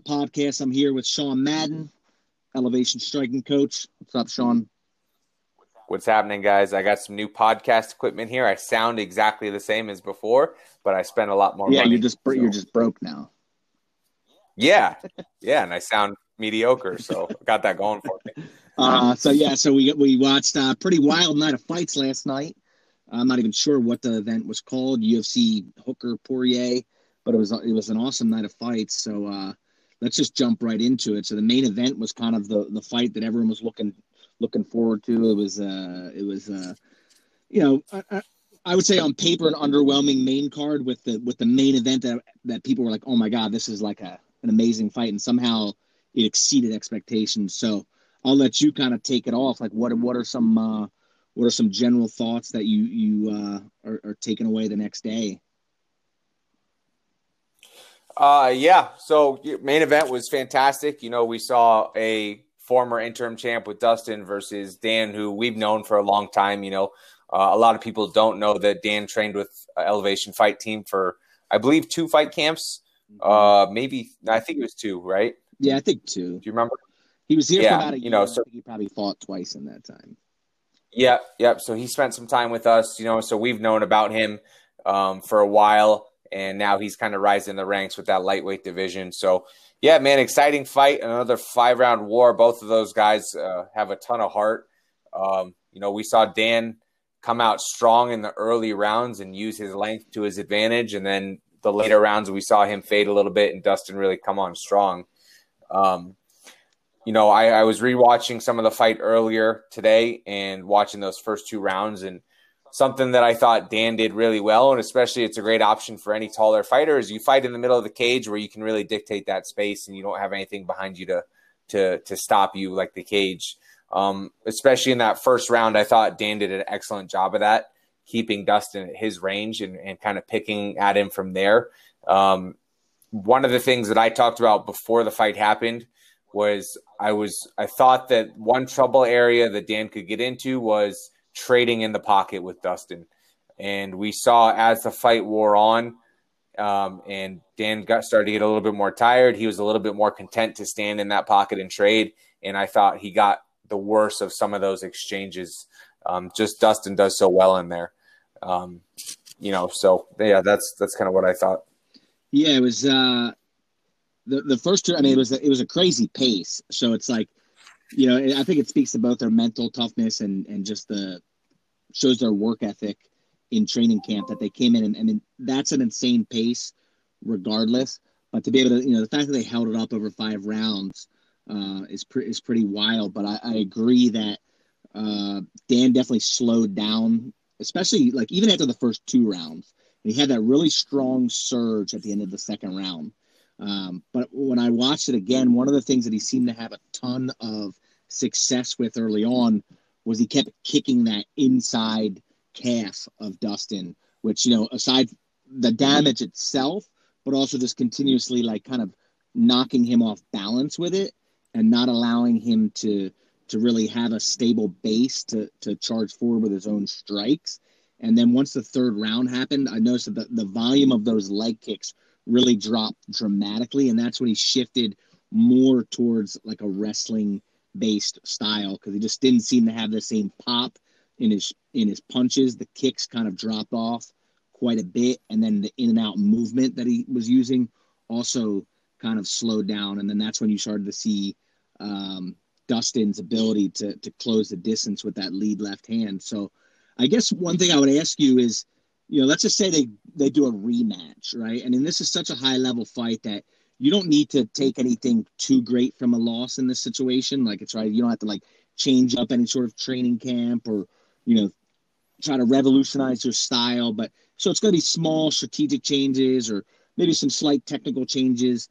podcast. I'm here with Sean Madden, Elevation Striking Coach. What's up, Sean? What's happening, guys? I got some new podcast equipment here. I sound exactly the same as before, but I spent a lot more. Yeah, money, you're just so. you're just broke now. Yeah, yeah, and I sound mediocre, so got that going for me. Uh, so yeah, so we we watched a pretty wild night of fights last night. I'm not even sure what the event was called, UFC Hooker Poirier, but it was it was an awesome night of fights. So uh, let's just jump right into it. So the main event was kind of the the fight that everyone was looking looking forward to. It was uh it was uh you know I, I would say on paper an underwhelming main card with the with the main event that that people were like oh my god this is like a an amazing fight and somehow it exceeded expectations. So I'll let you kind of take it off. Like what what are some uh, what are some general thoughts that you you uh, are, are taking away the next day? Uh, yeah. So your main event was fantastic. You know, we saw a former interim champ with Dustin versus Dan, who we've known for a long time. You know, uh, a lot of people don't know that Dan trained with Elevation Fight Team for, I believe, two fight camps. Mm-hmm. Uh, maybe I think it was two, right? Yeah, I think two. Do you remember? He was here yeah, for about a year. You know, so he probably fought twice in that time. Yeah, yep. So he spent some time with us. You know, so we've known about him um, for a while and now he's kind of rising the ranks with that lightweight division. So, yeah, man, exciting fight, another five round war. Both of those guys uh, have a ton of heart. Um, you know, we saw Dan come out strong in the early rounds and use his length to his advantage, and then the later rounds we saw him fade a little bit, and Dustin really come on strong. Um, you know, I, I was rewatching some of the fight earlier today and watching those first two rounds, and something that I thought Dan did really well, and especially it's a great option for any taller fighter. Is you fight in the middle of the cage where you can really dictate that space, and you don't have anything behind you to to to stop you like the cage. Um, especially in that first round, I thought Dan did an excellent job of that, keeping Dustin at his range and, and kind of picking at him from there. Um, one of the things that I talked about before the fight happened was I was I thought that one trouble area that Dan could get into was trading in the pocket with Dustin. And we saw as the fight wore on, um, and Dan got started to get a little bit more tired. He was a little bit more content to stand in that pocket and trade. And I thought he got the worst of some of those exchanges. Um, just Dustin does so well in there. Um, you know, so yeah, that's that's kind of what I thought. Yeah, it was uh, the the first. I mean, it was it was a crazy pace. So it's like you know, I think it speaks to both their mental toughness and and just the shows their work ethic in training camp that they came in and I mean that's an insane pace, regardless. But to be able to, you know, the fact that they held it up over five rounds uh, is pre- is pretty wild. But I, I agree that uh, Dan definitely slowed down, especially like even after the first two rounds. And he had that really strong surge at the end of the second round. Um, but when I watched it again, one of the things that he seemed to have a ton of success with early on was he kept kicking that inside calf of Dustin, which, you know, aside the damage itself, but also just continuously like kind of knocking him off balance with it and not allowing him to to really have a stable base to to charge forward with his own strikes. And then once the third round happened, I noticed that the, the volume of those leg kicks really dropped dramatically, and that's when he shifted more towards like a wrestling based style because he just didn't seem to have the same pop in his in his punches. The kicks kind of dropped off quite a bit, and then the in and out movement that he was using also kind of slowed down. And then that's when you started to see um, Dustin's ability to to close the distance with that lead left hand. So I guess one thing I would ask you is you know, let's just say they they do a rematch, right? I mean, this is such a high level fight that you don't need to take anything too great from a loss in this situation. Like it's right, you don't have to like change up any sort of training camp or you know try to revolutionize your style. But so it's going to be small strategic changes or maybe some slight technical changes.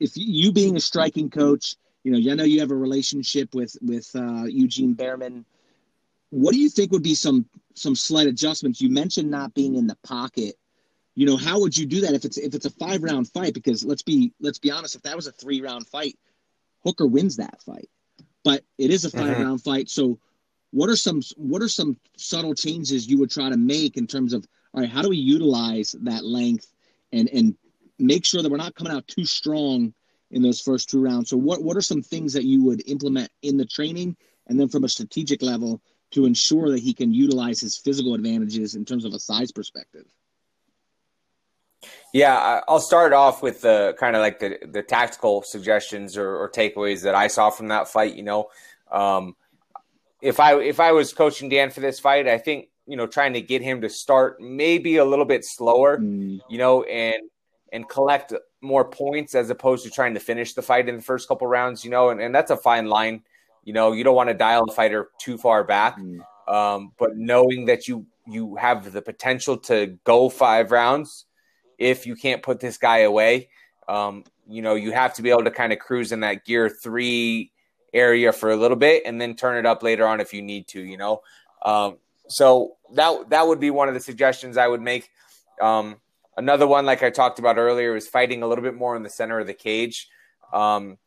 If you being a striking coach, you know, I know you have a relationship with with uh, Eugene Bareman what do you think would be some some slight adjustments? You mentioned not being in the pocket. You know, how would you do that if it's if it's a five round fight? Because let's be let's be honest, if that was a three round fight, Hooker wins that fight. But it is a 5 mm-hmm. round fight, so what are some what are some subtle changes you would try to make in terms of all right, how do we utilize that length and and make sure that we're not coming out too strong in those first two rounds. So what what are some things that you would implement in the training and then from a strategic level to ensure that he can utilize his physical advantages in terms of a size perspective? Yeah, I'll start off with the kind of like the, the tactical suggestions or, or takeaways that I saw from that fight. You know, um, if I if I was coaching Dan for this fight, I think you know trying to get him to start maybe a little bit slower, mm. you know, and and collect more points as opposed to trying to finish the fight in the first couple rounds, you know, and, and that's a fine line. You know, you don't want to dial a fighter too far back, mm. um, but knowing that you you have the potential to go five rounds if you can't put this guy away. Um, you know, you have to be able to kind of cruise in that gear three area for a little bit and then turn it up later on if you need to, you know. Um, so that that would be one of the suggestions I would make. Um, another one, like I talked about earlier, is fighting a little bit more in the center of the cage. Um,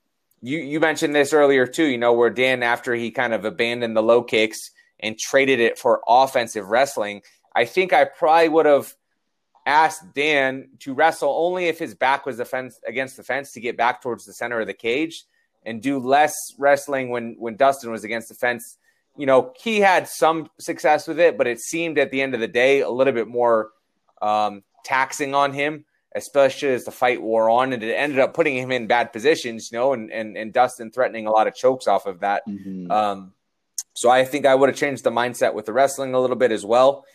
you you mentioned this earlier too, you know, where Dan after he kind of abandoned the low kicks and traded it for offensive wrestling. I think I probably would have asked Dan to wrestle only if his back was fence, against the fence to get back towards the center of the cage and do less wrestling when when Dustin was against the fence. You know, he had some success with it, but it seemed at the end of the day a little bit more um, taxing on him, especially as the fight wore on, and it ended up putting him in bad positions. You know, and and, and Dustin threatening a lot of chokes off of that. Mm-hmm. Um, so I think I would have changed the mindset with the wrestling a little bit as well.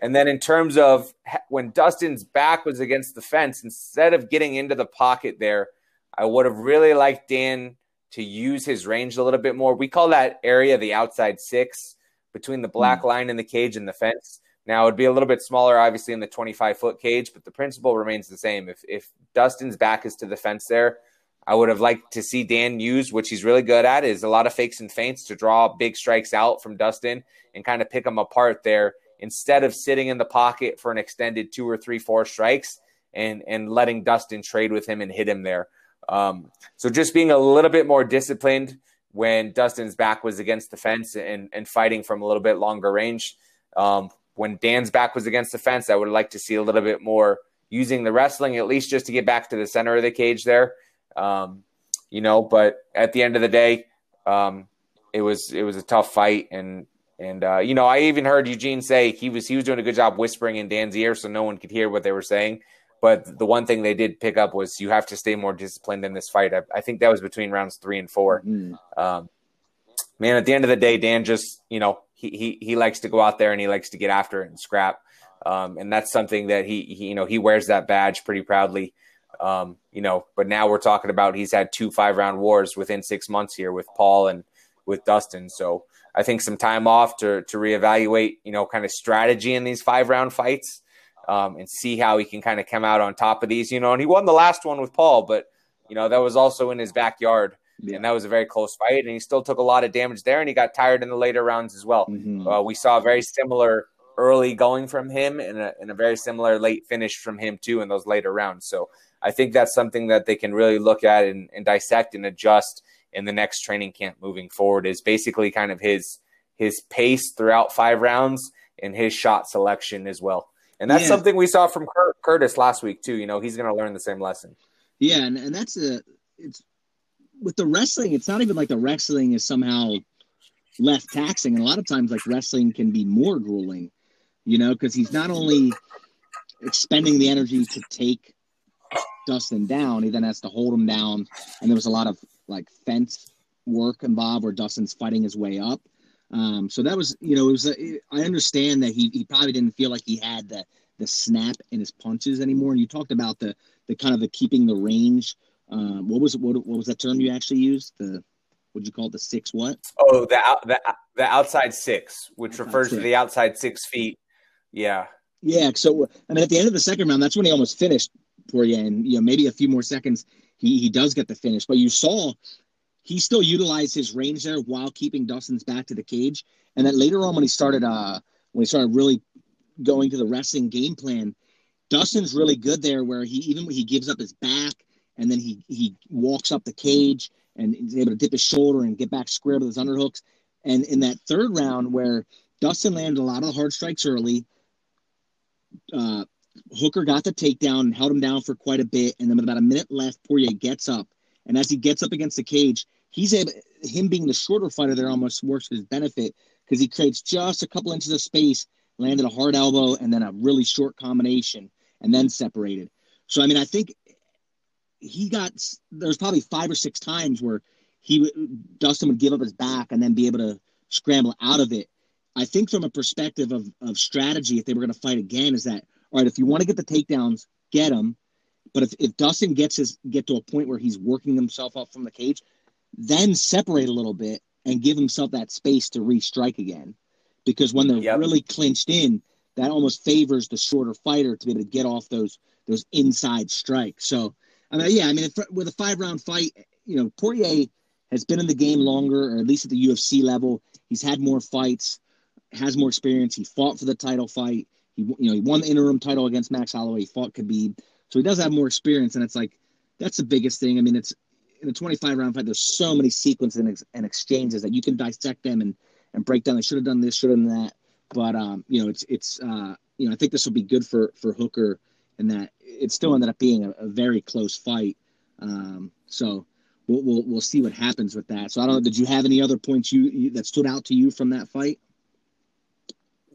And then in terms of when Dustin's back was against the fence, instead of getting into the pocket there, I would have really liked Dan to use his range a little bit more. We call that area the outside six between the black mm. line and the cage and the fence. Now it'd be a little bit smaller, obviously, in the 25 foot cage, but the principle remains the same. If if Dustin's back is to the fence there, I would have liked to see Dan use, which he's really good at, is a lot of fakes and feints to draw big strikes out from Dustin and kind of pick them apart there instead of sitting in the pocket for an extended two or three, four strikes and and letting Dustin trade with him and hit him there. Um, so just being a little bit more disciplined when Dustin's back was against the fence and, and fighting from a little bit longer range. Um, when Dan's back was against the fence, I would like to see a little bit more using the wrestling, at least just to get back to the center of the cage there. Um, you know, but at the end of the day, um, it was it was a tough fight, and and uh, you know, I even heard Eugene say he was he was doing a good job whispering in Dan's ear so no one could hear what they were saying. But the one thing they did pick up was you have to stay more disciplined in this fight. I, I think that was between rounds three and 4 mm um, man, at the end of the day, Dan just you know he, he likes to go out there and he likes to get after it and scrap, um, and that's something that he, he, you know he wears that badge pretty proudly. Um, you know, but now we're talking about he's had two five round wars within six months here with Paul and with Dustin. So I think some time off to to reevaluate, you know, kind of strategy in these five round fights um, and see how he can kind of come out on top of these. You know, and he won the last one with Paul, but you know that was also in his backyard, yeah. and that was a very close fight. And he still took a lot of damage there, and he got tired in the later rounds as well. Mm-hmm. Uh, we saw a very similar early going from him, and a, and a very similar late finish from him too in those later rounds. So I think that's something that they can really look at and, and dissect and adjust in the next training camp moving forward. Is basically kind of his his pace throughout five rounds and his shot selection as well. And that's yeah. something we saw from Curtis last week too. You know, he's going to learn the same lesson. Yeah, and, and that's a it's with the wrestling. It's not even like the wrestling is somehow less taxing, and a lot of times like wrestling can be more grueling. You know, because he's not only expending the energy to take Dustin down, he then has to hold him down, and there was a lot of like fence work involved where Dustin's fighting his way up. Um, so that was, you know, it was. A, I understand that he, he probably didn't feel like he had the the snap in his punches anymore. And you talked about the the kind of the keeping the range. Um, what was what, what was that term you actually used? The what'd you call it? The six what? Oh, the the the outside six, which outside refers six. to the outside six feet. Yeah. Yeah. So I mean, at the end of the second round, that's when he almost finished Poirier, and you know maybe a few more seconds, he he does get the finish. But you saw he still utilized his range there while keeping Dustin's back to the cage. And then later on, when he started, uh, when he started really going to the wrestling game plan, Dustin's really good there, where he even he gives up his back and then he he walks up the cage and is able to dip his shoulder and get back square with his underhooks. And in that third round, where Dustin landed a lot of hard strikes early, uh, Hooker got the takedown and held him down for quite a bit. And then with about a minute left, Poirier gets up And as he gets up against the cage, he's able, him being the shorter fighter there almost works to his benefit because he creates just a couple inches of space, landed a hard elbow, and then a really short combination, and then separated. So I mean, I think he got there's probably five or six times where he Dustin would give up his back and then be able to scramble out of it. I think from a perspective of, of strategy, if they were going to fight again, is that all right? If you want to get the takedowns, get them. But if, if Dustin gets his get to a point where he's working himself up from the cage, then separate a little bit and give himself that space to restrike again. Because when they're yep. really clinched in, that almost favors the shorter fighter to be able to get off those those inside strikes. So, I mean, yeah, I mean, with a five round fight, you know, Poirier has been in the game longer, or at least at the UFC level. He's had more fights, has more experience. He fought for the title fight. He, you know, he won the interim title against Max Holloway. He fought Khabib, so he does have more experience. And it's like that's the biggest thing. I mean, it's in a 25 round fight. There's so many sequences and, ex- and exchanges that you can dissect them and and break down. They should have done this, should have done that. But um, you know, it's it's uh, you know, I think this will be good for for Hooker, and that it still ended up being a, a very close fight. Um, so we'll, we'll we'll see what happens with that. So I don't know. Did you have any other points you, you that stood out to you from that fight?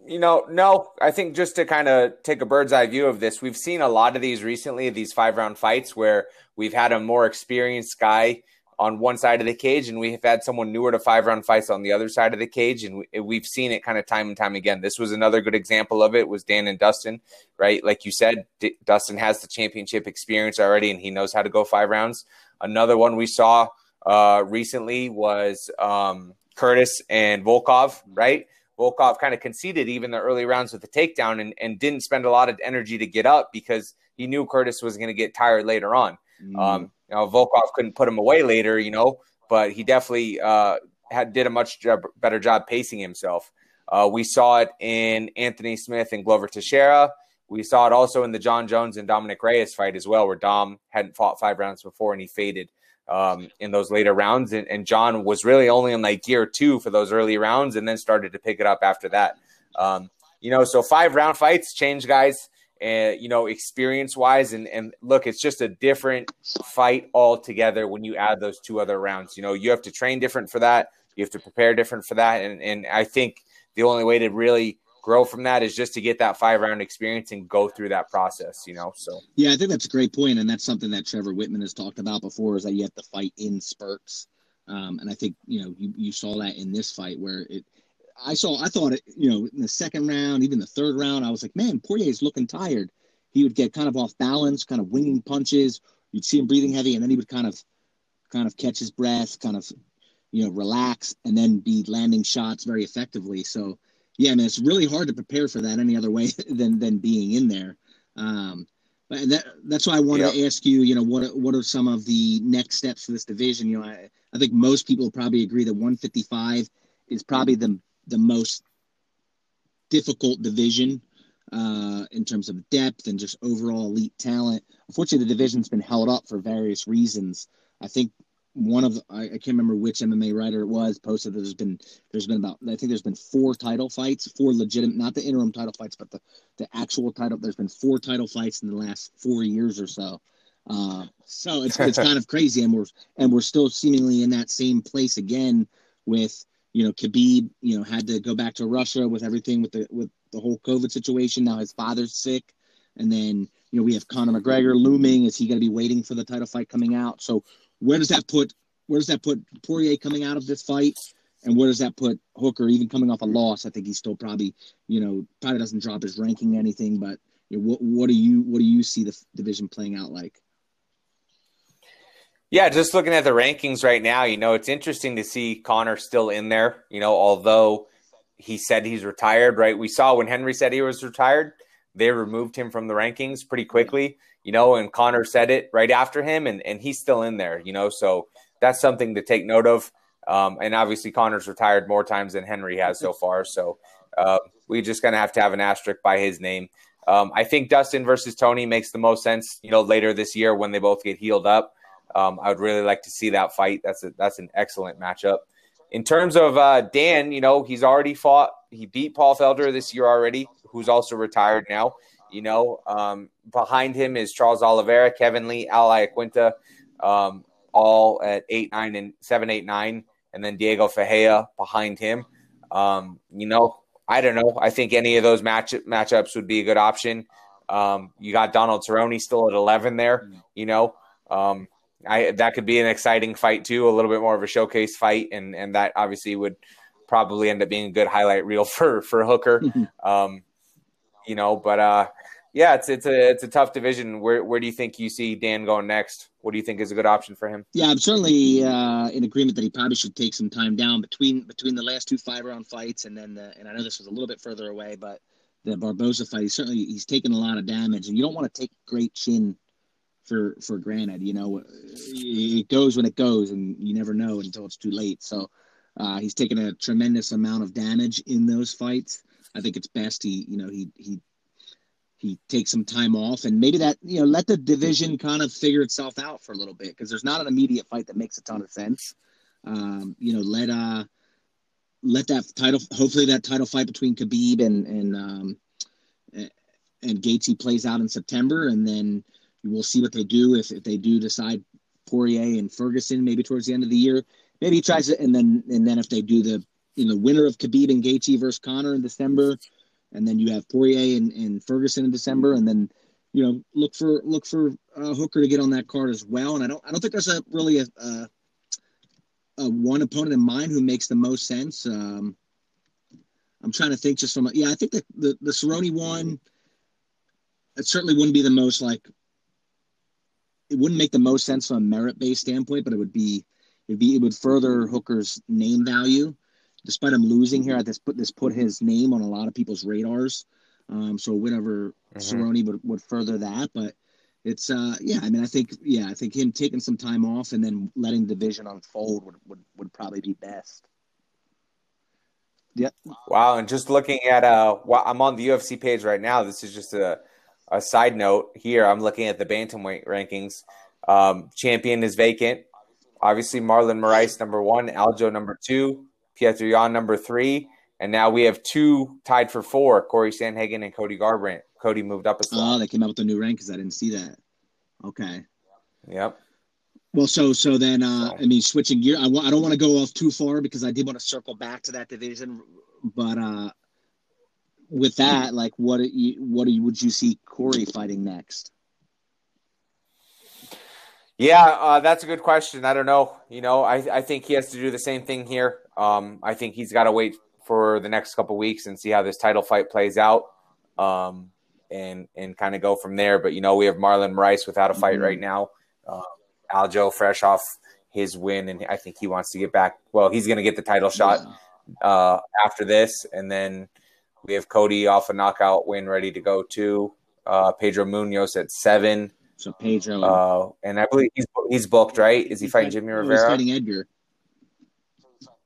You know, no. I think just to kind of take a bird's eye view of this, we've seen a lot of these recently, these five round fights where we've had a more experienced guy on one side of the cage, and we've had someone newer to five round fights on the other side of the cage, and we, have seen it kind of time and time again. This was another good example of it. Was Dan and Dustin, right? Like you said, D- Dustin has the championship experience already, and he knows how to go five rounds. Another one we saw uh, recently was um, Curtis and Volkov, right? Volkov kind of conceded even the early rounds with the takedown and, and didn't spend a lot of energy to get up because he knew Curtis was going to get tired later on. Mm. Um, you know, Volkov couldn't put him away later, you know, but he definitely uh, had did a much better job pacing himself. Uh, we saw it in Anthony Smith and Glover Teixeira. We saw it also in the Jon Jones and Dominick Reyes fight as well, where Dom hadn't fought five rounds before and he faded um, in those later rounds. And, and, Jon was really only in like gear two for those early rounds and then started to pick it up after that. Um, you know, so five round fights change guys, and you know, experience wise. And, and look, it's just a different fight altogether when you add those two other rounds. You know, you have to train different for that, you have to prepare different for that. And, and I think the only way to really grow from that is just to get that five round experience and go through that process, you know. So yeah, I think that's a great point, and that's something that Trevor Wittman has talked about before is that you have to fight in spurts. Um, and I think you know you, you saw that in this fight where it. I saw. I thought it. You know, in the second round, even the third round, I was like, man, Poirier's looking tired. He would get kind of off balance, kind of winging punches. You'd see him breathing heavy, and then he would kind of, kind of catch his breath, kind of, you know, relax, and then be landing shots very effectively. So yeah, I mean, it's really hard to prepare for that any other way than than being in there. Um, but that, that's why I wanted yep. to ask you, you know, what what are some of the next steps for this division? You know, I, I think most people probably agree that 155 is probably the the most difficult division uh, in terms of depth and just overall elite talent. Unfortunately, the division's been held up for various reasons. I think one of the, I, I, can't remember which MMA writer it was posted that there's been there's been about I think there's been four title fights, four legitimate, not the interim title fights, but the the actual title. There's been four title fights in the last four years or so. Uh, so it's it's kind of crazy, and we're and we're still seemingly in that same place again with you know Khabib, you know, had to go back to Russia with everything with the with the whole COVID situation. Now his father's sick, and then you know we have Conor McGregor looming. Is he going to be waiting for the title fight coming out? So where does that put where does that put Poirier coming out of this fight? And where does that put Hooker, even coming off a loss? I think he's still probably, you know, probably doesn't drop his ranking anything. But you know, what what do you what do you see the division playing out like? Yeah, just looking at the rankings right now, you know, it's interesting to see Conor still in there. You know, although he said he's retired, right? We saw when Henry said he was retired, they removed him from the rankings pretty quickly you know, and Conor said it right after him, and, and he's still in there, you know, so that's something to take note of. Um, and obviously, Conor's retired more times than Henry has so far, so uh, we just gonna have to have an asterisk by his name. Um, I think Dustin versus Tony makes the most sense, you know, later this year when they both get healed up. Um, I would really like to see that fight. That's a, that's an excellent matchup. In terms of uh, Dan, you know, he's already fought. He beat Paul Felder this year already, who's also retired now. You know, um, behind him is Charles Oliveira, Kevin Lee, Al Iaquinta. Um, all at eight, nine, and seven, eight, nine, and then Diego Ferreira behind him. Um, you know, I don't know. I think any of those match matchups would be a good option. Um, you got Donald Cerrone still at eleven there. You know, um, I that could be an exciting fight too, a little bit more of a showcase fight, and and that obviously would probably end up being a good highlight reel for for Hooker. Um, you know, but uh, yeah, it's it's a it's a tough division. Where where do you think you see Dan going next? What do you think is a good option for him? Yeah, I'm certainly uh, in agreement that he probably should take some time down between between the last two five round fights and then the, and I know this was a little bit further away, but the Barboza fight, he's certainly he's taken a lot of damage, and you don't want to take great chin for for granted. You know, it goes when it goes, and you never know until it's too late. So uh, he's taken a tremendous amount of damage in those fights. I think it's best he you know he he he takes some time off and maybe that you know let the division kind of figure itself out for a little bit because there's not an immediate fight that makes a ton of sense um, you know let uh let that title hopefully that title fight between Khabib and and um, and Gaethje plays out in September and then we'll see what they do if, if they do decide Poirier and Ferguson maybe towards the end of the year maybe he tries it and then and then if they do the in the winner of Khabib and Gaethje versus Conor in December and then you have Poirier and, and Ferguson in December, and then you know look for look for uh, Hooker to get on that card as well. And I don't I don't think there's a really a, a, a one opponent in mind who makes the most sense. Um, I'm trying to think just from yeah I think that the the Cerrone one it certainly wouldn't be the most like it wouldn't make the most sense from a merit based standpoint, but it would be it'd be it would further Hooker's name value despite him losing here, I just put this put his name on a lot of people's radars. Um, so whatever mm-hmm. Cerrone would, would further that, but it's uh yeah, I mean I think yeah, I think him taking some time off and then letting the division unfold would, would, would probably be best. Yep. Wow, and just looking at uh I'm on the UFC page right now. This is just a a side note here. I'm looking at the bantamweight rankings. Um, champion is vacant. Obviously, Marlon Moraes number one, Aljo number two, Petr Yan number three, and now we have two tied for four: Corey Sandhagen and Cody Garbrandt. Cody moved up a slot. Oh, they came out with a new rank because I didn't see that. Okay. Yep. Well, so so then uh, I mean, switching gear. I w- I don't want to go off too far because I did want to circle back to that division, but uh, with that, like, what you, what you, would you see Corey fighting next? Yeah, uh, that's a good question. I don't know. You know, I, I think he has to do the same thing here. Um, I think he's got to wait for the next couple weeks and see how this title fight plays out, um, and and kind of go from there. But you know, we have Marlon Moraes without a fight mm-hmm. right now. Uh, Aljo fresh off his win, and I think he wants to get back. Well, he's going to get the title shot uh, after this, and then we have Cody off a knockout win, ready to go too. Uh, Pedro Munhoz at seven. So Pedro, uh, and I believe he's he's booked, right? Is he fighting Jimmy Rivera? He's fighting Edgar.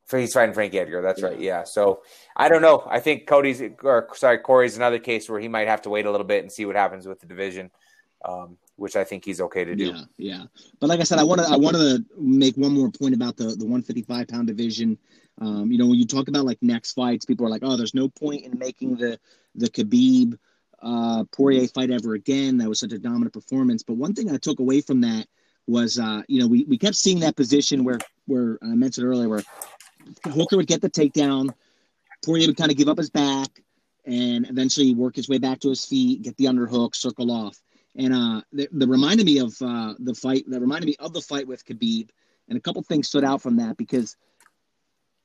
He's fighting Frankie Edgar. That's yeah. right. Yeah. So I don't know. I think Cody's or sorry, Corey's another case where he might have to wait a little bit and see what happens with the division, um, which I think he's okay to do. Yeah. Yeah. But like I said, I wanted I wanted to make one more point about the the 155 pound division. Um, you know, when you talk about like next fights, people are like, "Oh, there's no point in making the the Khabib uh, Poirier fight ever again. That was such a dominant performance. But one thing I took away from that was, uh, you know, we, we kept seeing that position where, where I mentioned earlier, where Hooker would get the takedown, Poirier would kind of give up his back, and eventually work his way back to his feet, get the underhook, circle off. And uh, that reminded me of uh, the fight. That reminded me of the fight with Khabib, and a couple things stood out from that because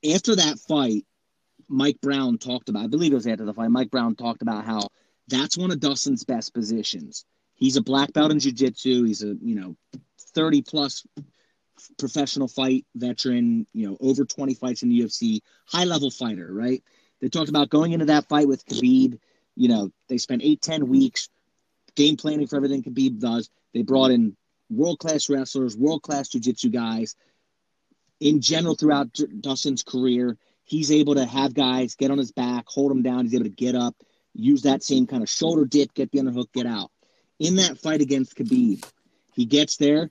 after that fight, Mike Brown talked about. I believe it was after the fight. Mike Brown talked about how that's one of Dustin's best positions. He's a black belt in jiu-jitsu. He's a, you know, 30 plus professional fight veteran, you know, over 20 fights in the UFC, high level fighter, right? They talked about going into that fight with Khabib. You know, they spent eight, 10 weeks game planning for everything Khabib does. They brought in world class wrestlers, world class jiu jitsu guys. In general, throughout Dustin's career, he's able to have guys get on his back, hold him down. He's able to get up, use that same kind of shoulder dip, get the underhook, get out. In that fight against Khabib, he gets there.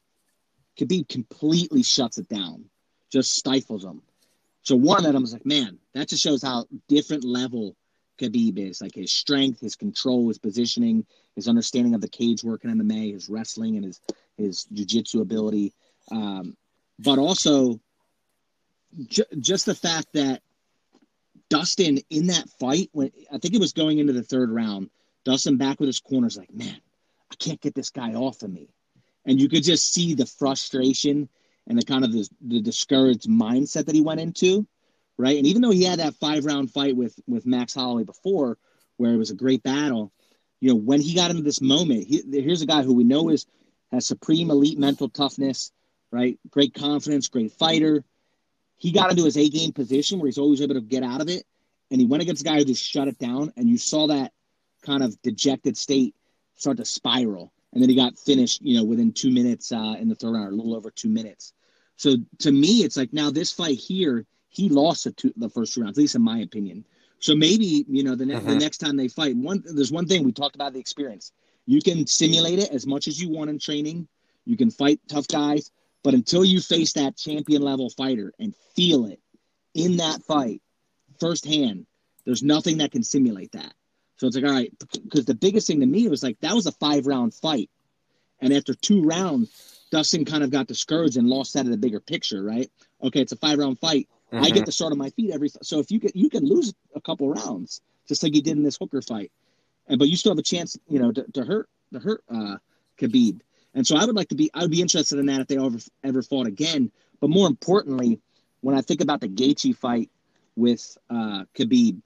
Khabib completely shuts it down, just stifles him. So one that I was like, man, that just shows how different level Khabib is. Like his strength, his control, his positioning, his understanding of the cage work in MMA, his wrestling, and his his jiu-jitsu ability. Um, but also ju- just the fact that Dustin in that fight when I think it was going into the third round, Dustin back with his corners like, man, I can't get this guy off of me, and you could just see the frustration and the kind of the, the discouraged mindset that he went into, right? And even though he had that five round fight with with Max Holloway before, where it was a great battle, you know, when he got into this moment, he, here's a guy who we know is has supreme elite mental toughness, right? Great confidence, great fighter. He got into his A game position where he's always able to get out of it, and he went against a guy who just shut it down, and you saw that kind of dejected state start to spiral and then he got finished, you know, within two minutes uh, in the third round, or a little over two minutes. So to me, it's like now this fight here, he lost the, two, the first two rounds, at least in my opinion. So maybe you know the, ne- the next time they fight, one there's one thing we talked about the experience. You can simulate it as much as you want in training. You can fight tough guys, but until you face that champion level fighter and feel it in that fight firsthand, there's nothing that can simulate that. So it's like, all right, because the biggest thing to me was like that was a five round fight, and after two rounds, Dustin kind of got discouraged and lost sight of the bigger picture. Right? Okay, it's a five round fight. Mm-hmm. I get the start on my feet every. So if you could, you can lose a couple rounds, just like you did in this Hooker fight, and but you still have a chance, you know, to, to hurt to hurt uh, Khabib. And so I would like to be, I would be interested in that if they ever ever fought again. But more importantly, when I think about the Gaethje fight with uh, Khabib,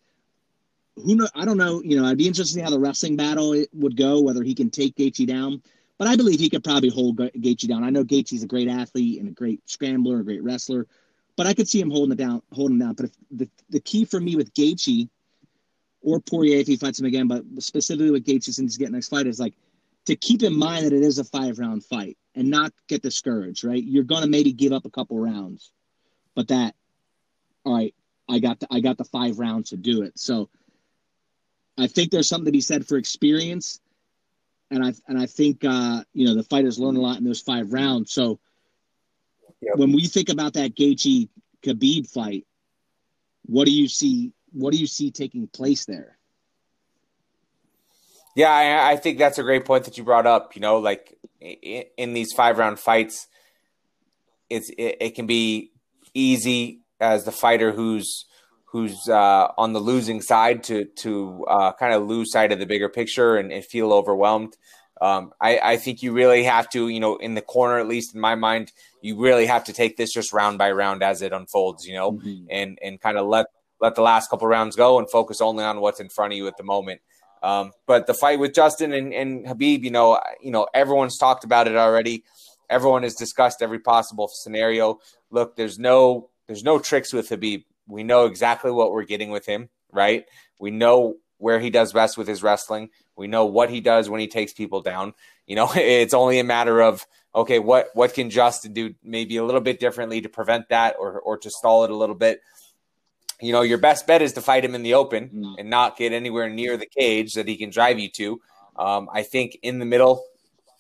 who know? I don't know. You know, I'd be interested see how the wrestling battle would go, whether he can take Gaethje down. But I believe he could probably hold Gaethje down. I know Gaethje's a great athlete and a great scrambler, a great wrestler, but I could see him holding it down, holding him down. But the the key for me with Gaethje or Poirier if he fights him again, but specifically with Gaethje since he's getting next fight is like to keep in mind that it is a five round fight and not get discouraged. Right, you're gonna maybe give up a couple rounds, but that, all right, I got the, I got the five rounds to do it. So I think there's something to be said for experience, and I and I think uh, you know the fighters learn a lot in those five rounds. So yep. when we think about that Gaethje Khabib fight, what do you see? What do you see taking place there? Yeah, I, I think that's a great point that you brought up. You know, like in, in these five round fights, it's it, it can be easy as the fighter who's who's uh, on the losing side to to uh, kind of lose sight of the bigger picture and, and feel overwhelmed. Um, I, I, think you really have to, you know, in the corner, at least in my mind, you really have to take this just round by round as it unfolds, you know, mm-hmm. and and kind of let let the last couple rounds go and focus only on what's in front of you at the moment. Um, but the fight with Justin and, and Khabib, you know, you know, everyone's talked about it already. Everyone has discussed every possible scenario. Look, there's no there's no tricks with Khabib. We know exactly what we're getting with him, right? We know where he does best with his wrestling. We know what he does when he takes people down. You know, it's only a matter of okay, what what can Justin do maybe a little bit differently to prevent that or or to stall it a little bit. You know, your best bet is to fight him in the open mm. and not get anywhere near the cage that he can drive you to. Um, I think in the middle,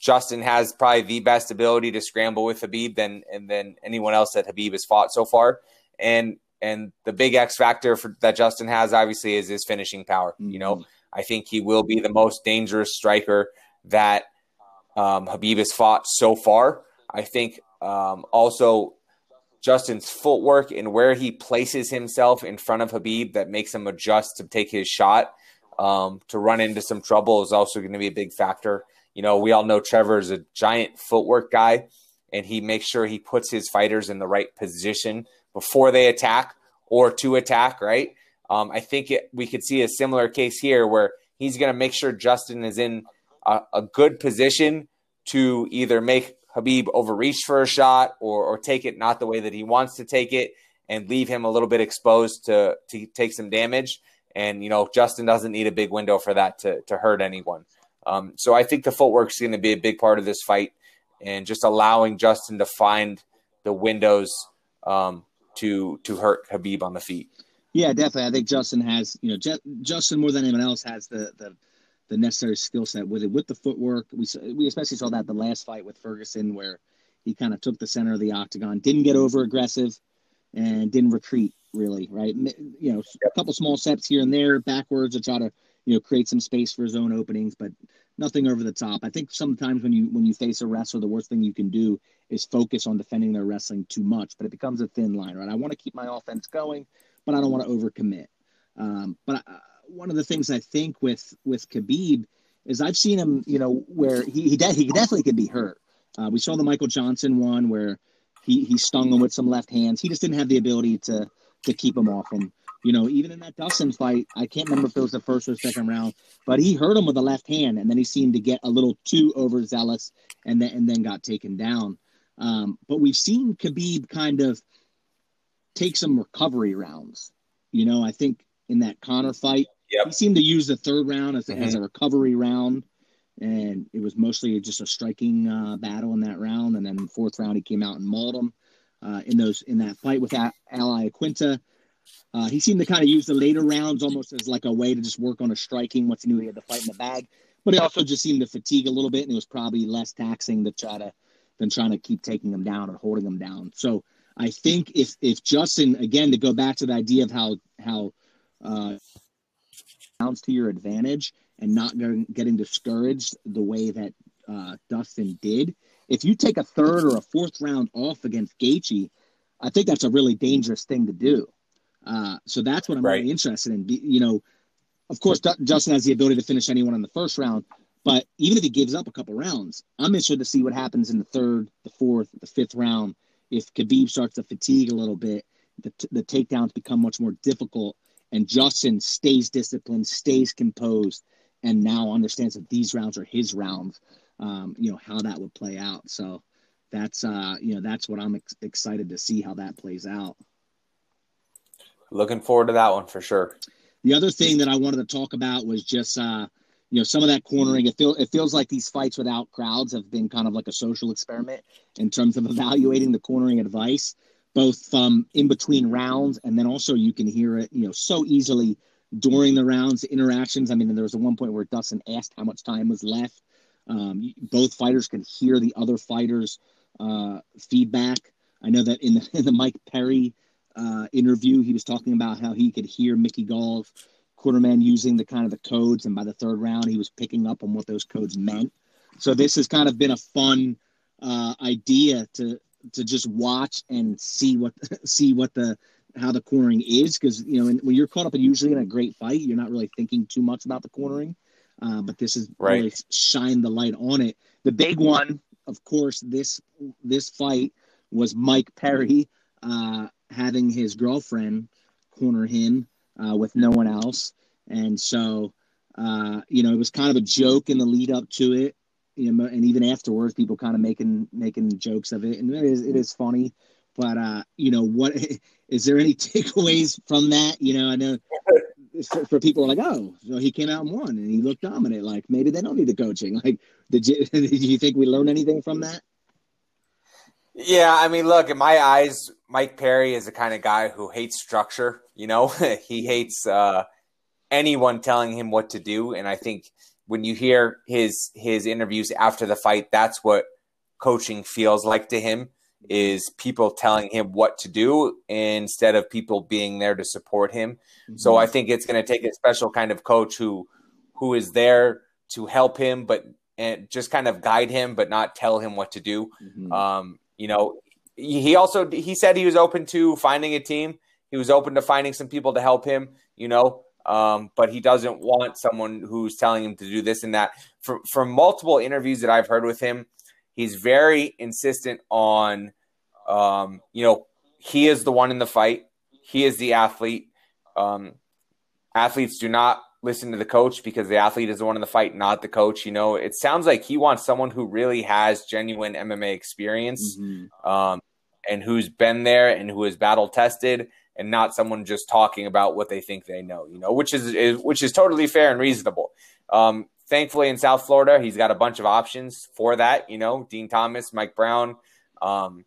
Justin has probably the best ability to scramble with Khabib than and than anyone else that Khabib has fought so far. And and the big X factor for, that Justin has obviously is his finishing power. Mm-hmm. You know, mm-hmm. I think he will be the most dangerous striker that um, Khabib has fought so far. I think um, also Justin's footwork and where he places himself in front of Khabib that makes him adjust to take his shot um, to run into some trouble is also going to be a big factor. You know, we all know Trevor is a giant footwork guy, and he makes sure he puts his fighters in the right position before they attack or to attack, right? Um, I think it, we could see a similar case here where he's going to make sure Justin is in a, a, good position to either make Khabib overreach for a shot or, or take it not the way that he wants to take it and leave him a little bit exposed to, to take some damage. And, you know, Justin doesn't need a big window for that to, to hurt anyone. Um, so I think the footwork is going to be a big part of this fight and just allowing Justin to find the windows um, to to hurt Khabib on the feet. Yeah, definitely. I think Justin has, you know, J- Justin more than anyone else has the the, the necessary skill set with it, with the footwork. We we especially saw that the last fight with Ferguson, where he kind of took the center of the octagon, didn't get over aggressive, and didn't retreat really. Right, you know, a couple small steps here and there backwards to try to you know, create some space for his own openings, but nothing over the top. I think sometimes when you when you face a wrestler, the worst thing you can do is focus on defending their wrestling too much, but it becomes a thin line, right? I want to keep my offense going, but I don't want to overcommit. Um, but I, one of the things I think with with Khabib is I've seen him, you know, where he he, de- he definitely could be hurt. Uh, we saw the Michael Johnson one where he he stung him with some left hands. He just didn't have the ability to to keep him off him. You know, even in that Dustin fight, I can't remember if it was the first or second round, but he hurt him with a left hand, and then he seemed to get a little too overzealous, and then and then got taken down. Um, but we've seen Khabib kind of take some recovery rounds. You know, I think in that Conor fight, yep. he seemed to use the third round as, mm-hmm. as a recovery round, and it was mostly just a striking uh, battle in that round. And then fourth round, he came out and mauled him uh, in those in that fight with Al Iaquinta. Uh, he seemed to kind of use the later rounds almost as like a way to just work on a striking once he knew he had the fight in the bag. But he also just seemed to fatigue a little bit, and it was probably less taxing to try to than trying to keep taking him down or holding him down. So I think if if Justin again to go back to the idea of how how uh, to your advantage and not getting, getting discouraged the way that uh, Dustin did. If you take a third or a fourth round off against Gaethje, I think that's a really dangerous thing to do. Uh, so that's what I'm right. really interested in. You know, of course, Justin has the ability to finish anyone in the first round, but even if he gives up a couple rounds, I'm interested to see what happens in the third, the fourth, the fifth round. If Khabib starts to fatigue a little bit, the, the takedowns become much more difficult, and Justin stays disciplined, stays composed, and now understands that these rounds are his rounds. Um, you know how that would play out. So that's uh, you know that's what I'm ex- excited to see how that plays out. Looking forward to that one for sure. The other thing that I wanted to talk about was just uh, you know some of that cornering. It feel it feels like these fights without crowds have been kind of like a social experiment in terms of evaluating the cornering advice, both from in between rounds and then also you can hear it you know so easily during the rounds interactions. I mean, there was a one point where Dustin asked how much time was left. Um, both fighters could hear the other fighters' uh, feedback. I know that in the in the Mike Perry uh, interview, he was talking about how he could hear Mickey Gall's quarterman using the kind of the codes, and by the third round, he was picking up on what those codes meant. So this has kind of been a fun uh, idea to to just watch and see what see what the how the cornering is because you know when you're caught up in usually in a great fight, you're not really thinking too much about the cornering. Uh, but this is right. really shine the light on it. The big one, of course, this this fight was Mike Perry uh, having his girlfriend corner him uh, with no one else. And so, uh, you know, it was kind of a joke in the lead up to it. You know, and even afterwards, people kind of making making jokes of it, and it is it is funny. But uh, you know, what is there any takeaways from that? You know, I know for, for people like, oh, so he came out and won, and he looked dominant. Like maybe they don't need the coaching. Like, did you did you think we learned anything from that? Yeah, I mean, look, in my eyes, Mike Perry is the kind of guy who hates structure. You know, he hates uh, anyone telling him what to do. And I think when you hear his his interviews after the fight, that's what coaching feels like to him is people telling him what to do instead of people being there to support him. Mm-hmm. So I think it's going to take a special kind of coach who who is there to help him, but and just kind of guide him, but not tell him what to do. Mm-hmm. Um, you know, he also he said he was open to finding a team. He was open to finding some people to help him. You know, um, but he doesn't want someone who's telling him to do this and that. From from multiple interviews that I've heard with him, he's very insistent on, um, you know, he is the one in the fight. He is the athlete. Um, athletes do not listen to the coach because the athlete is the one in the fight, not the coach. You know, it sounds like he wants someone who really has genuine MMA experience, mm-hmm. um, and who's been there and who is battle tested, and not someone just talking about what they think they know. You know, which is, is which is totally fair and reasonable. Um, thankfully, in South Florida, he's got a bunch of options for that. You know, Din Thomas, Mike Brown. Um,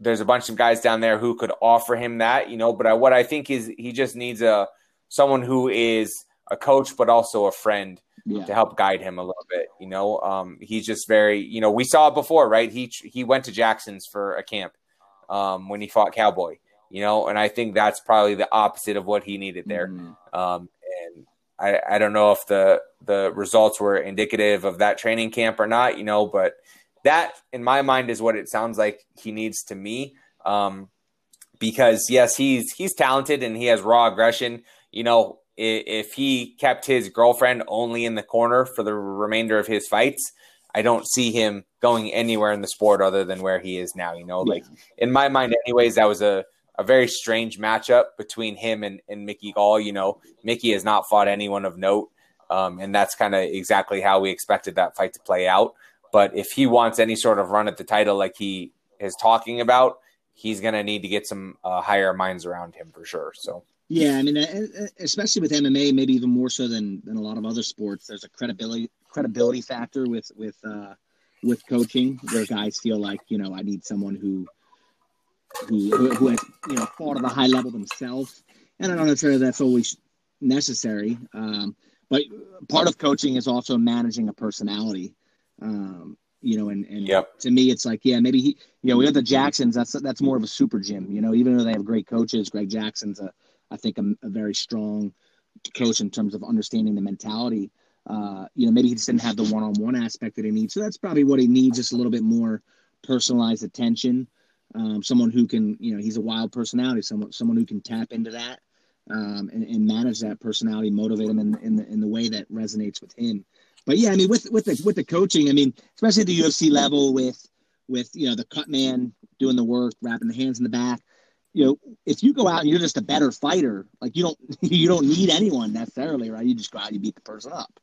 there's a bunch of guys down there who could offer him that, you know. But I, what I think is he just needs a someone who is a coach, but also a friend yeah. to help guide him a little bit. You know, um, he's just very, you know, we saw it before, right? He he went to Jackson's for a camp um, when he fought Cowboy. You know, and I think that's probably the opposite of what he needed there. Mm-hmm. Um, and I, I don't know if the the results were indicative of that training camp or not, you know, but that in my mind is what it sounds like he needs to me. Um, because yes, he's he's talented and he has raw aggression. You know, if, if he kept his girlfriend only in the corner for the remainder of his fights, I don't see him going anywhere in the sport other than where he is now. You know, like in my mind, anyways, that was a a very strange matchup between him and, and Mickey Gall. You know, Mickey has not fought anyone of note. Um, and that's kind of exactly how we expected that fight to play out. But if he wants any sort of run at the title like he is talking about, he's going to need to get some uh, higher minds around him for sure. So. Yeah, I mean, especially with MMA, maybe even more so than, than a lot of other sports. There's a credibility credibility factor with with uh, with coaching, where guys feel like you know I need someone who who, who has you know fought at a high level themselves. And I don't necessarily that's always necessary. Um, but part of coaching is also managing a personality. Um, you know, and, and yep. to me, it's like, yeah, maybe he, you know, we have the Jacksons. That's that's more of a super gym. You know, even though they have great coaches, Greg Jackson's a, I think, a, a very strong coach in terms of understanding the mentality. Uh, you know, maybe he just didn't have the one-on-one aspect that he needs. So that's probably what he needs, just a little bit more personalized attention um, someone who can, you know, he's a wild personality, someone someone who can tap into that um, and, and, manage that personality, motivate him in, in the in the way that resonates with him. But yeah, I mean, with with the with the coaching, I mean, especially at the UFC level, with with you know the cut man doing the work, wrapping the hands in the back. You know, if you go out and you're just a better fighter, like you don't you don't need anyone necessarily, right? You just go out, you beat the person up.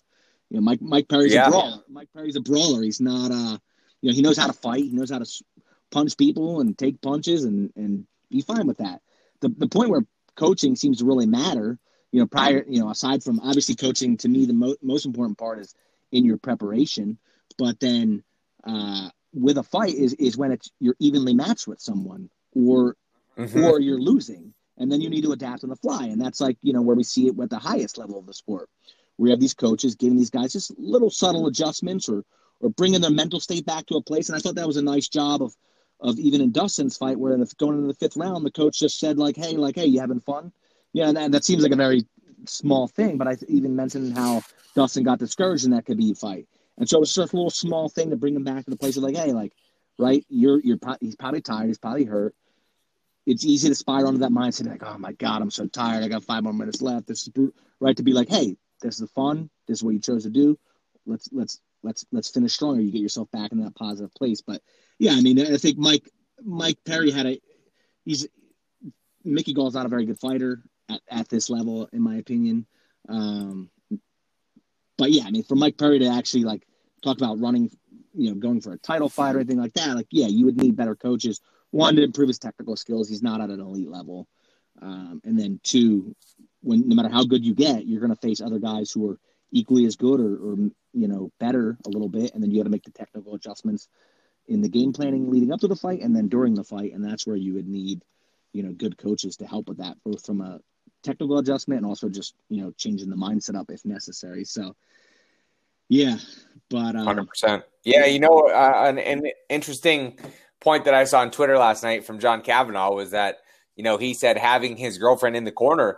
You know, Mike Mike Perry's yeah. a brawler. Mike Perry's a brawler. He's not uh, you know, he knows how to fight. He knows how to punch people and take punches and and be fine with that. The the point where coaching seems to really matter, you know, prior, you know, aside from obviously coaching, to me the mo- most important part is in your preparation, but then uh, with a fight is is when it's you're evenly matched with someone or mm-hmm. or you're losing, and then you need to adapt on the fly, and that's like you know where we see it at the highest level of the sport. We have these coaches giving these guys just little subtle adjustments or or bringing their mental state back to a place, and I thought that was a nice job of of even in Dustin's fight, where the, going into the fifth round, the coach just said like, "Hey, like, hey, you having fun?" Yeah, and that, that seems like a very small thing, but I even mentioned how Dustin got discouraged in that Khabib fight, and so it's just a little small thing to bring him back to the place of like, "Hey, like, right, you're you're he's probably tired, he's probably hurt." It's easy to spiral into that mindset, like, "Oh my god, I'm so tired. I got five more minutes left." This is right to be like, "Hey, this is fun. This is what you chose to do. Let's let's let's let's finish stronger. You get yourself back in that positive place." But yeah, I mean, I think Mike Mike Perry had a he's Mickey Gall's not a very good fighter at, at this level, in my opinion. Um, but yeah, I mean, for Mike Perry to actually like talk about running, you know, going for a title fight or anything like that, like yeah, you would need better coaches. One to improve his technical skills; he's not at an elite level. Um, and then two, when no matter how good you get, you're going to face other guys who are equally as good or, or you know better a little bit, and then you got to make the technical adjustments in the game planning leading up to the fight and then during the fight. And that's where you would need, you know, good coaches to help with that, both from a technical adjustment and also just, you know, changing the mindset up if necessary. So, yeah, but um, hundred percent. Yeah, you know, uh, an, an interesting point that I saw on Twitter last night from John Kavanagh was that you know he said having his girlfriend in the corner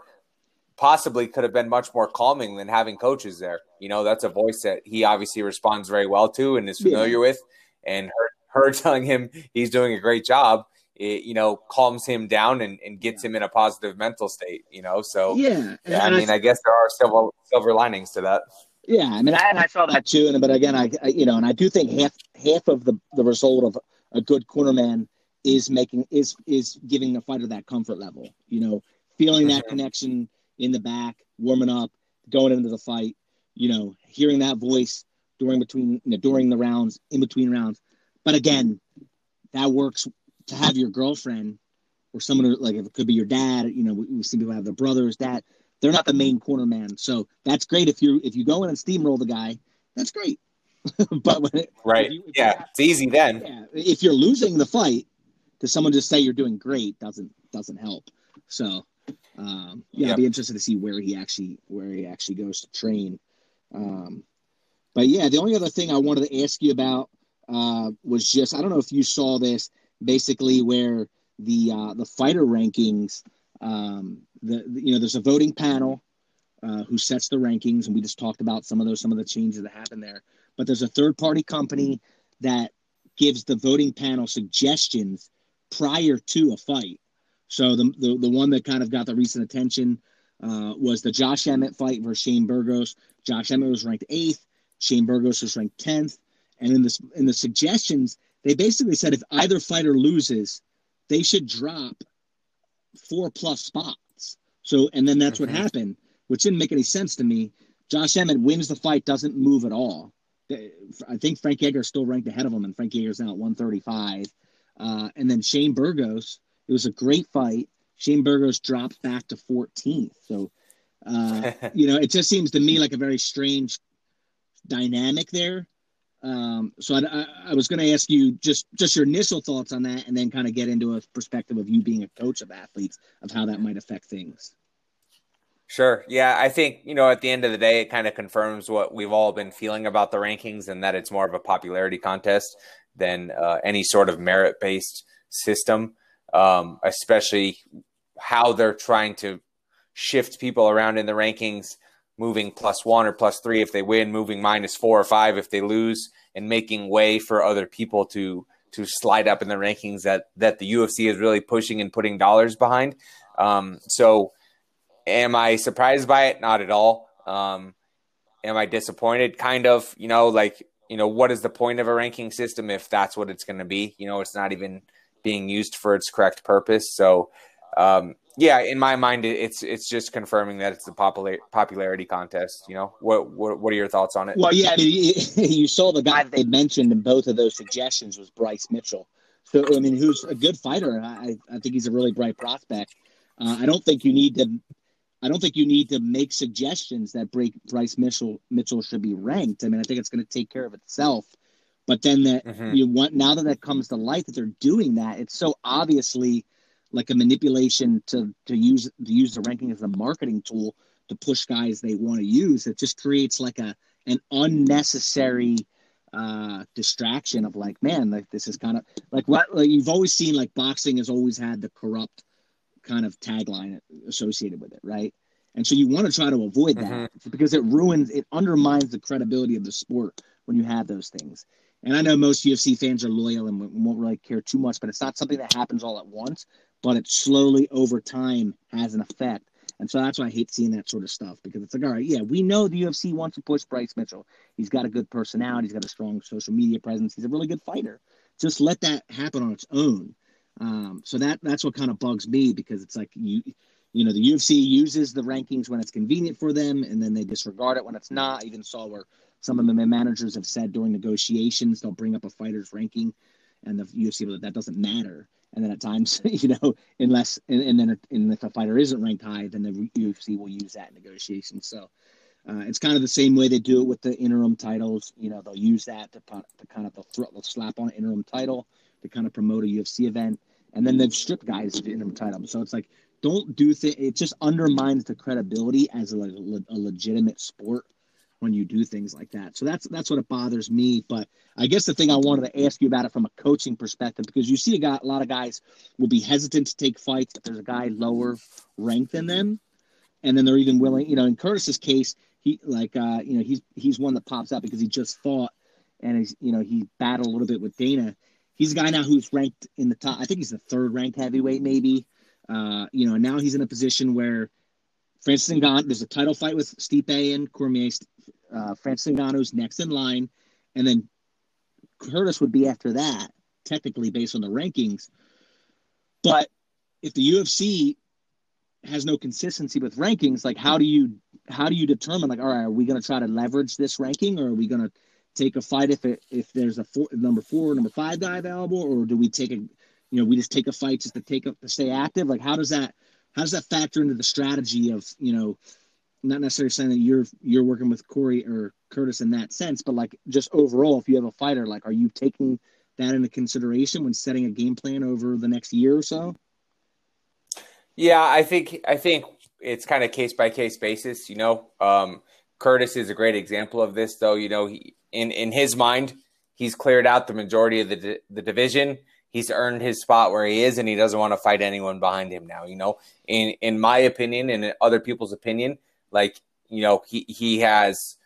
possibly could have been much more calming than having coaches there. You know, that's a voice that he obviously responds very well to and is familiar yeah. with. And her her telling him he's doing a great job, it, you know, calms him down and, and gets him in a positive mental state, you know? So, yeah. yeah I mean, I, I, guess there are silver, silver linings to that. Yeah. I mean, I, and I saw that too. And, but again, I, I, you know, and I do think half, half of the, the result of a good cornerman is making, is, is giving the fighter that comfort level, you know, feeling that mm-hmm. connection in the back, warming up, going into the fight, you know, hearing that voice during between, you know, during the rounds, in between rounds but again, that works to have your girlfriend or someone who, like if it could be your dad. You know, we, we see people have their brothers. Dad, they're not the main corner man, so that's great if you if you go in and steamroll the guy. That's great. but when it, right, if you, if yeah, it's easy then. Yeah, if you're losing the fight, to someone just say you're doing great doesn't doesn't help. So, um, yeah, yep. I'd be interested to see where he actually where he actually goes to train. Um, but yeah, the only other thing I wanted to ask you about uh, was just I don't know if you saw this basically where the uh, the fighter rankings um, the, the, you know there's a voting panel uh, who sets the rankings, and we just talked about some of those some of the changes that happened there. But there's a third party company that gives the voting panel suggestions prior to a fight. So the the, the one that kind of got the recent attention uh, was the Josh Emmett fight versus Shane Burgos. Josh Emmett was ranked eighth. Shane Burgos was ranked tenth. And in this in the suggestions, they basically said if either fighter loses, they should drop four plus spots. So and then that's mm-hmm. what happened, which didn't make any sense to me. Josh Emmett wins the fight, doesn't move at all. I think Frank Edgar is still ranked ahead of him, and Frank Edgar's now at 135. Uh, and then Shane Burgos, it was a great fight. Shane Burgos dropped back to 14th. So, uh, you know, it just seems to me like a very strange dynamic there. Um, so I, I, I was going to ask you just just your initial thoughts on that, and then kind of get into a perspective of you being a coach of athletes of how that might affect things. Sure. Yeah, I think, you know, at the end of the day, it kind of confirms what we've all been feeling about the rankings and that it's more of a popularity contest than uh, any sort of merit based system, um, especially how they're trying to shift people around in the rankings, moving plus one or plus three if they win, moving minus four or five if they lose, and making way for other people to to slide up in the rankings that that the UFC is really pushing and putting dollars behind. Um, so Am I surprised by it? Not at all. Um, am I disappointed? Kind of. You know, like you know, what is the point of a ranking system if that's what it's going to be? You know, it's not even being used for its correct purpose. So, um, yeah, in my mind, it's it's just confirming that it's a popular popularity contest. You know, what what what are your thoughts on it? Well, yeah, I mean, you saw the guy that they mentioned in both of those suggestions was Bryce Mitchell. So, I mean, who's a good fighter. I I think he's a really bright prospect. Uh, I don't think you need to I don't think you need to make suggestions that break Bryce Mitchell Mitchell should be ranked. I mean, I think it's going to take care of itself. But then that mm-hmm. you want now that that comes to light that they're doing that, it's so obviously like a manipulation to to use to use the ranking as a marketing tool to push guys they want to use. It just creates like a an unnecessary uh distraction of like man like this is kind of like what like you've always seen like boxing has always had the corrupt kind of tagline associated with it, right? And so you want to try to avoid that mm-hmm. because it ruins, it undermines the credibility of the sport when you have those things. And I know most UFC fans are loyal and won't really care too much, but it's not something that happens all at once, but it slowly over time has an effect. And so that's why I hate seeing that sort of stuff because it's like, all right, yeah, we know the UFC wants to push Bryce Mitchell. He's got a good personality, he's got a strong social media presence, he's a really good fighter. Just let that happen on its own. Um, so that that's what kind of bugs me because it's like you you know the UFC uses the rankings when it's convenient for them, and then they disregard it when it's not. I even saw where some of the managers have said during negotiations they'll bring up a fighter's ranking, and the UFC that that doesn't matter. And then at times, you know, unless and, and then and if a fighter isn't ranked high, then the UFC will use that in negotiation. So uh, it's kind of the same way they do it with the interim titles. You know, they'll use that to, to kind of they'll, slap on an interim title to kind of promote a UFC event, and then they've stripped guys of interim title. So it's like don't do things. It just undermines the credibility as a, a, legitimate sport when you do things like that. So that's that's what it bothers me. But I guess the thing I wanted to ask you about it from a coaching perspective, because you see a, guy, a lot of guys will be hesitant to take fights if there's a guy lower ranked than them, and then they're even willing. You know, in Curtis's case, he like uh, you know he's he's one that pops out because he just fought and he's you know he battled a little bit with Dana he's a guy now who's ranked in the top. I think he's the third ranked heavyweight, maybe. Uh, you know, now he's in a position where Francis Ngannou, there's a title fight with Stipe and Cormier. Uh, Francis Ngannou's next in line, and then Curtis would be after that, technically based on the rankings. But if the UFC has no consistency with rankings, like how do you how do you determine like all right, are we going to try to leverage this ranking, or are we going to take a fight if it if there's a four, number four, number five guy available, or do we take a you know we just take a fight just to take up to stay active? Like how does that how does that factor into the strategy of you know not necessarily saying that you're you're working with Corey or Curtis in that sense, but like just overall, if you have a fighter, like are you taking that into consideration when setting a game plan over the next year or so? Yeah, I think I think it's kind of case by case basis. You know, um, Curtis is a great example of this, though. You know, he in in his mind, he's cleared out the majority of the the division. He's earned his spot where he is, and he doesn't want to fight anyone behind him now. You know, in in my opinion, and in other people's opinion, like you know, he he has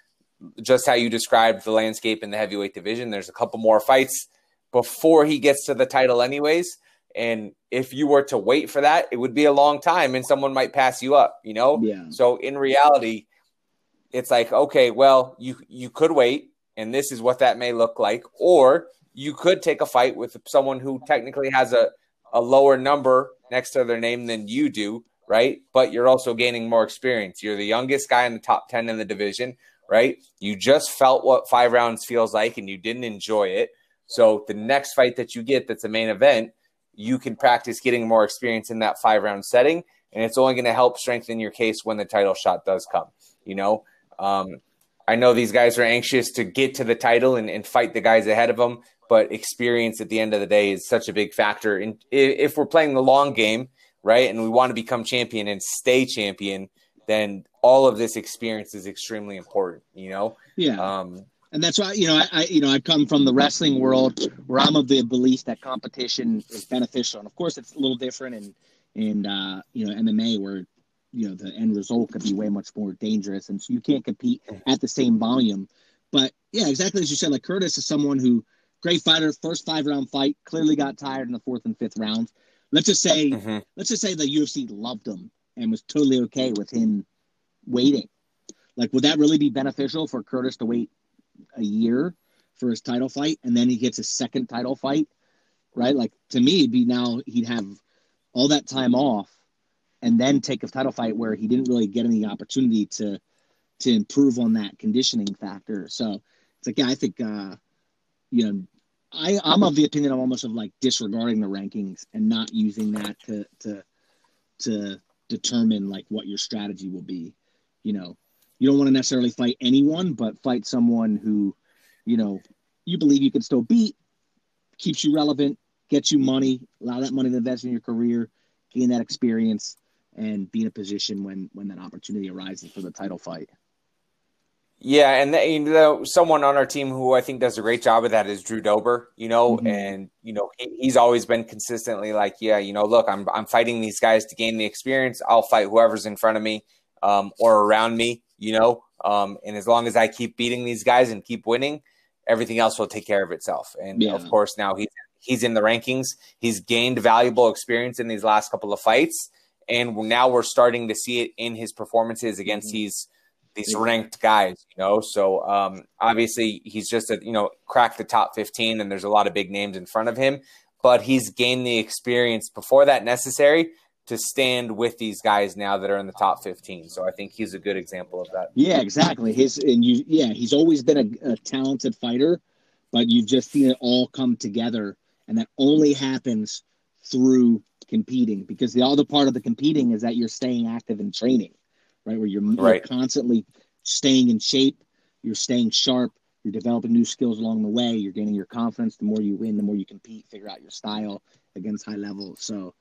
just how you described the landscape in the heavyweight division. There's a couple more fights before he gets to the title, anyways. And if you were to wait for that, it would be a long time and someone might pass you up, you know? Yeah. So in reality, it's like, okay, well, you you could wait and this is what that may look like, or you could take a fight with someone who technically has a, a lower number next to their name than you do, right? But you're also gaining more experience. You're the youngest guy in the top 10 in the division, right? You just felt what five rounds feels like and you didn't enjoy it. So the next fight that you get that's a main event, you can practice getting more experience in that five round setting. And it's only going to help strengthen your case when the title shot does come. You know, um, I know these guys are anxious to get to the title and, and, fight the guys ahead of them, but experience at the end of the day is such a big factor. And if we're playing the long game, right, and we want to become champion and stay champion, then all of this experience is extremely important. You know, yeah. Um, and that's why you know I, I, you know I come from the wrestling world where I'm of the belief that competition is beneficial, and of course it's a little different in in uh, you know MMA where you know the end result could be way much more dangerous, and so you can't compete at the same volume. But yeah, exactly as you said, like Curtis is someone who great fighter, first five round fight, clearly got tired in the fourth and fifth rounds. Let's just say mm-hmm. let's just say the UFC loved him and was totally okay with him waiting. Like, would that really be beneficial for Curtis to wait a year for his title fight and then he gets his second title fight? Right? Like, to me, it'd be now he'd have all that time off and then take a title fight where he didn't really get any opportunity to to improve on that conditioning factor. So it's like, yeah, I think, uh, you know, I, I'm of the opinion of almost of like disregarding the rankings and not using that to to to determine like what your strategy will be. You know, you don't want to necessarily fight anyone, but fight someone who, you know, you believe you can still beat, keeps you relevant, gets you money, allow that money to invest in your career, gain that experience, and be in a position when when that opportunity arises for the title fight. Yeah, and the, you know, someone on our team who I think does a great job of that is Drew Dober. You know, mm-hmm. and you know he, he's always been consistently like, yeah, you know, look, I'm I'm fighting these guys to gain the experience. I'll fight whoever's in front of me um, or around me. You know, um, and as long as I keep beating these guys and keep winning, everything else will take care of itself. And yeah. of course, now he's he's in the rankings. He's gained valuable experience in these last couple of fights, and now we're starting to see it in his performances against mm-hmm. these these ranked guys, you know. So um, obviously he's just a you know cracked the top 15, and there's a lot of big names in front of him, but he's gained the experience before that necessary to stand with these guys now that are in the top 15. So I think he's a good example of that. Yeah, exactly. His and you, yeah, he's always been a, a talented fighter, but you've just seen it all come together, and that only happens through competing because the other part of the competing is that you're staying active in training right? Where you're, right. you're constantly staying in shape, you're staying sharp, you're developing new skills along the way, you're gaining your confidence. The more you win, the more you compete, figure out your style against high level. So,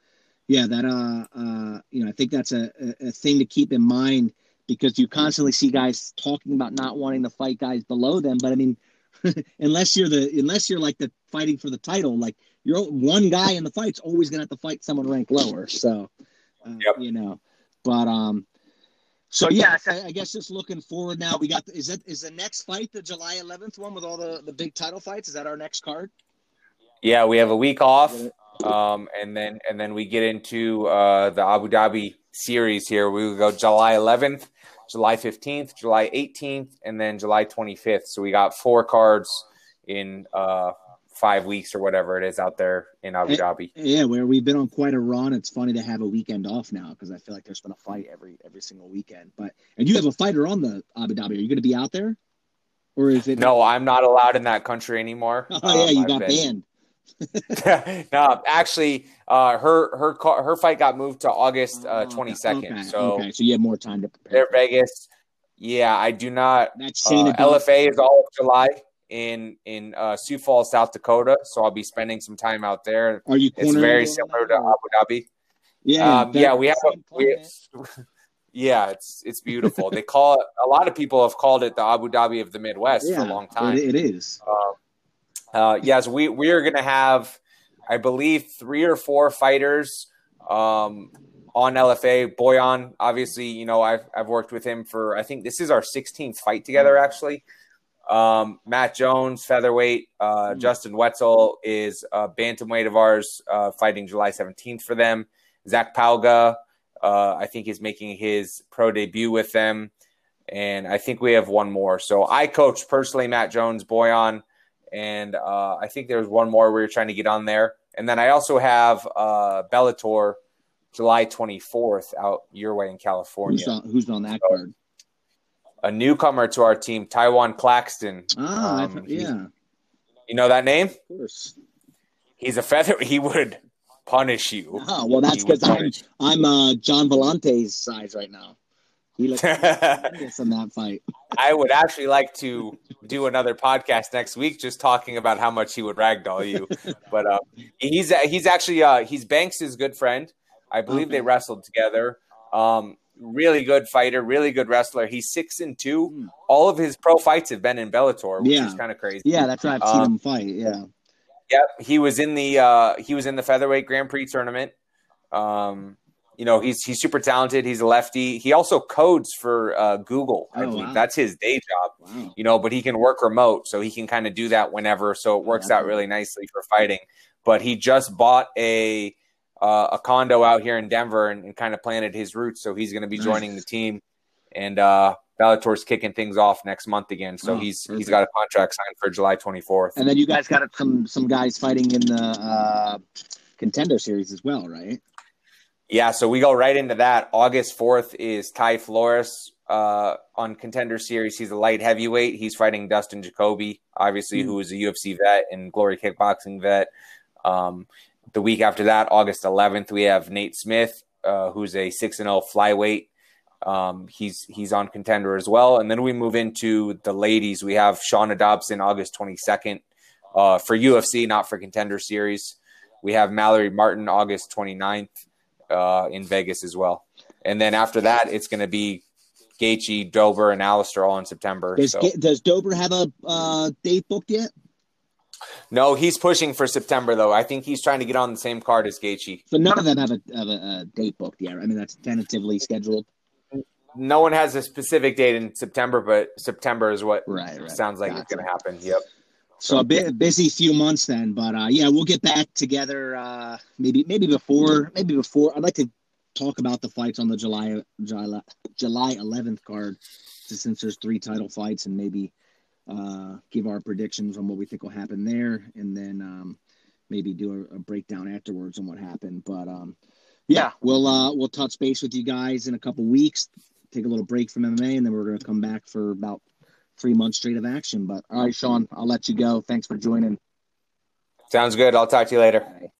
yeah, that uh, uh, you know, I think that's a, a, a thing to keep in mind because you constantly see guys talking about not wanting to fight guys below them, but I mean, unless you're the unless you're like the fighting for the title, like you're one guy in the fight's always gonna have to fight someone ranked lower. So, uh, yep. you know, but um, so yeah, I, guess just looking forward now. We got is that is the next fight the July 11th one with all the the big title fights? Is that our next card? Yeah, we have a week off, um, and then and then we get into uh, the Abu Dhabi series here. We will go July 11th, July 15th, July 18th, and then July 25th. So we got four cards in uh, five weeks or whatever it is out there in Abu Dhabi. Yeah, where we've been on quite a run. It's funny to have a weekend off now because I feel like there's been a fight every every single weekend. But and you have a fighter on the Abu Dhabi. Are you going to be out there, or is it? No, I'm not allowed in that country anymore. Oh yeah, you um, got been... banned. no, actually, uh, her her her fight got moved to August uh, 22nd. Okay, so okay, so you have more time to prepare. They're Vegas. Yeah, I do not. That's uh, LFA is all of July in in uh, Sioux Falls, South Dakota. So I'll be spending some time out there. Are you? It's very similar to Abu Dhabi. Yeah, um, yeah, we have. A, we, yeah, it's it's beautiful. they call it. A lot of people have called it the Abu Dhabi of the Midwest yeah, for a long time. it is. Uh, uh, yes, we we are going to have, I believe, three or four fighters um, on LFA. Boyan, obviously, you know, I've, I've worked with him for, I think this is our 16th fight together, actually. Um, Matt Jones, featherweight. Uh, mm-hmm. Justin Wetzel is a bantamweight of ours, uh, fighting July 17th for them. Zach Palga, uh, I think, is making his pro debut with them. And I think we have one more. So I coach personally Matt Jones, Boyan, and uh, I think there's one more we are trying to get on there. And then I also have uh, Bellator July 24th out your way in California. Who's on, who's on that so, card? A newcomer to our team, Tywan Claxton. Ah, um, yeah. You know that name? Of course. He's a feather. He would punish you. Oh, well, that's because I'm, I'm uh, John Volante's size right now. He looks in that fight. I would actually like to do another podcast next week, just talking about how much he would ragdoll you. but uh, he's he's actually uh, he's Banks' good friend. I believe okay. they wrestled together. Um, really good fighter, really good wrestler. He's six and two. Mm. All of his pro fights have been in Bellator, which yeah. is kind of crazy. Yeah, that's right. I've seen um, him fight. Yeah. Yep, he was in the uh, he was in the featherweight Grand Prix tournament. Um, you know, he's he's super talented. He's a lefty. He also codes for uh, Google. I oh, believe wow. that's his day job. Wow. You know, but he can work remote, so he can kind of do that whenever. So it works out really nicely for fighting. But he just bought a uh, a condo out here in Denver and, and kind of planted his roots. So he's going to be nice. joining the team, and uh, Bellator's kicking things off next month again. So oh, he's perfect. he's got a contract signed for July 24th. And then you guys got some some guys fighting in the uh, contender series as well, right? Yeah, so we go right into that. August 4th is Ty Flores uh, on Contender Series. He's a light heavyweight. He's fighting Dustin Jacoby, obviously, mm. who is a UFC vet and Glory Kickboxing vet. Um, the week after that, August 11th, we have Nate Smith, uh, who's a 6 and 0 flyweight. Um, he's he's on contender as well. And then we move into the ladies. We have Shana Dobson August 22nd uh, for UFC, not for contender series. We have Mallory Martin August 29th uh, in Vegas as well. And then after that, it's going to be Gaethje, Dober, and Alistair all in September. Does, so. does Dober have a uh, date booked yet? No, he's pushing for September though. I think he's trying to get on the same card as Gaethje. So none of them have a, have a, a date booked yet. I mean, that's tentatively scheduled. No one has a specific date in September, but September is what right, right. sounds like gotcha. it's going to happen. Yep. So a bit busy few months then, but uh, yeah, we'll get back together. Uh, maybe maybe before maybe before. I'd like to talk about the fights on the July July July 11th card, since there's three title fights, and maybe uh, give our predictions on what we think will happen there, and then um, maybe do a, a, breakdown afterwards on what happened. But um, yeah, we'll uh, we'll touch base with you guys in a couple weeks. Take a little break from MMA, and then we're going to come back for about three months straight of action. But all right, Sean, I'll let you go. Thanks for joining. Sounds good. I'll talk to you later.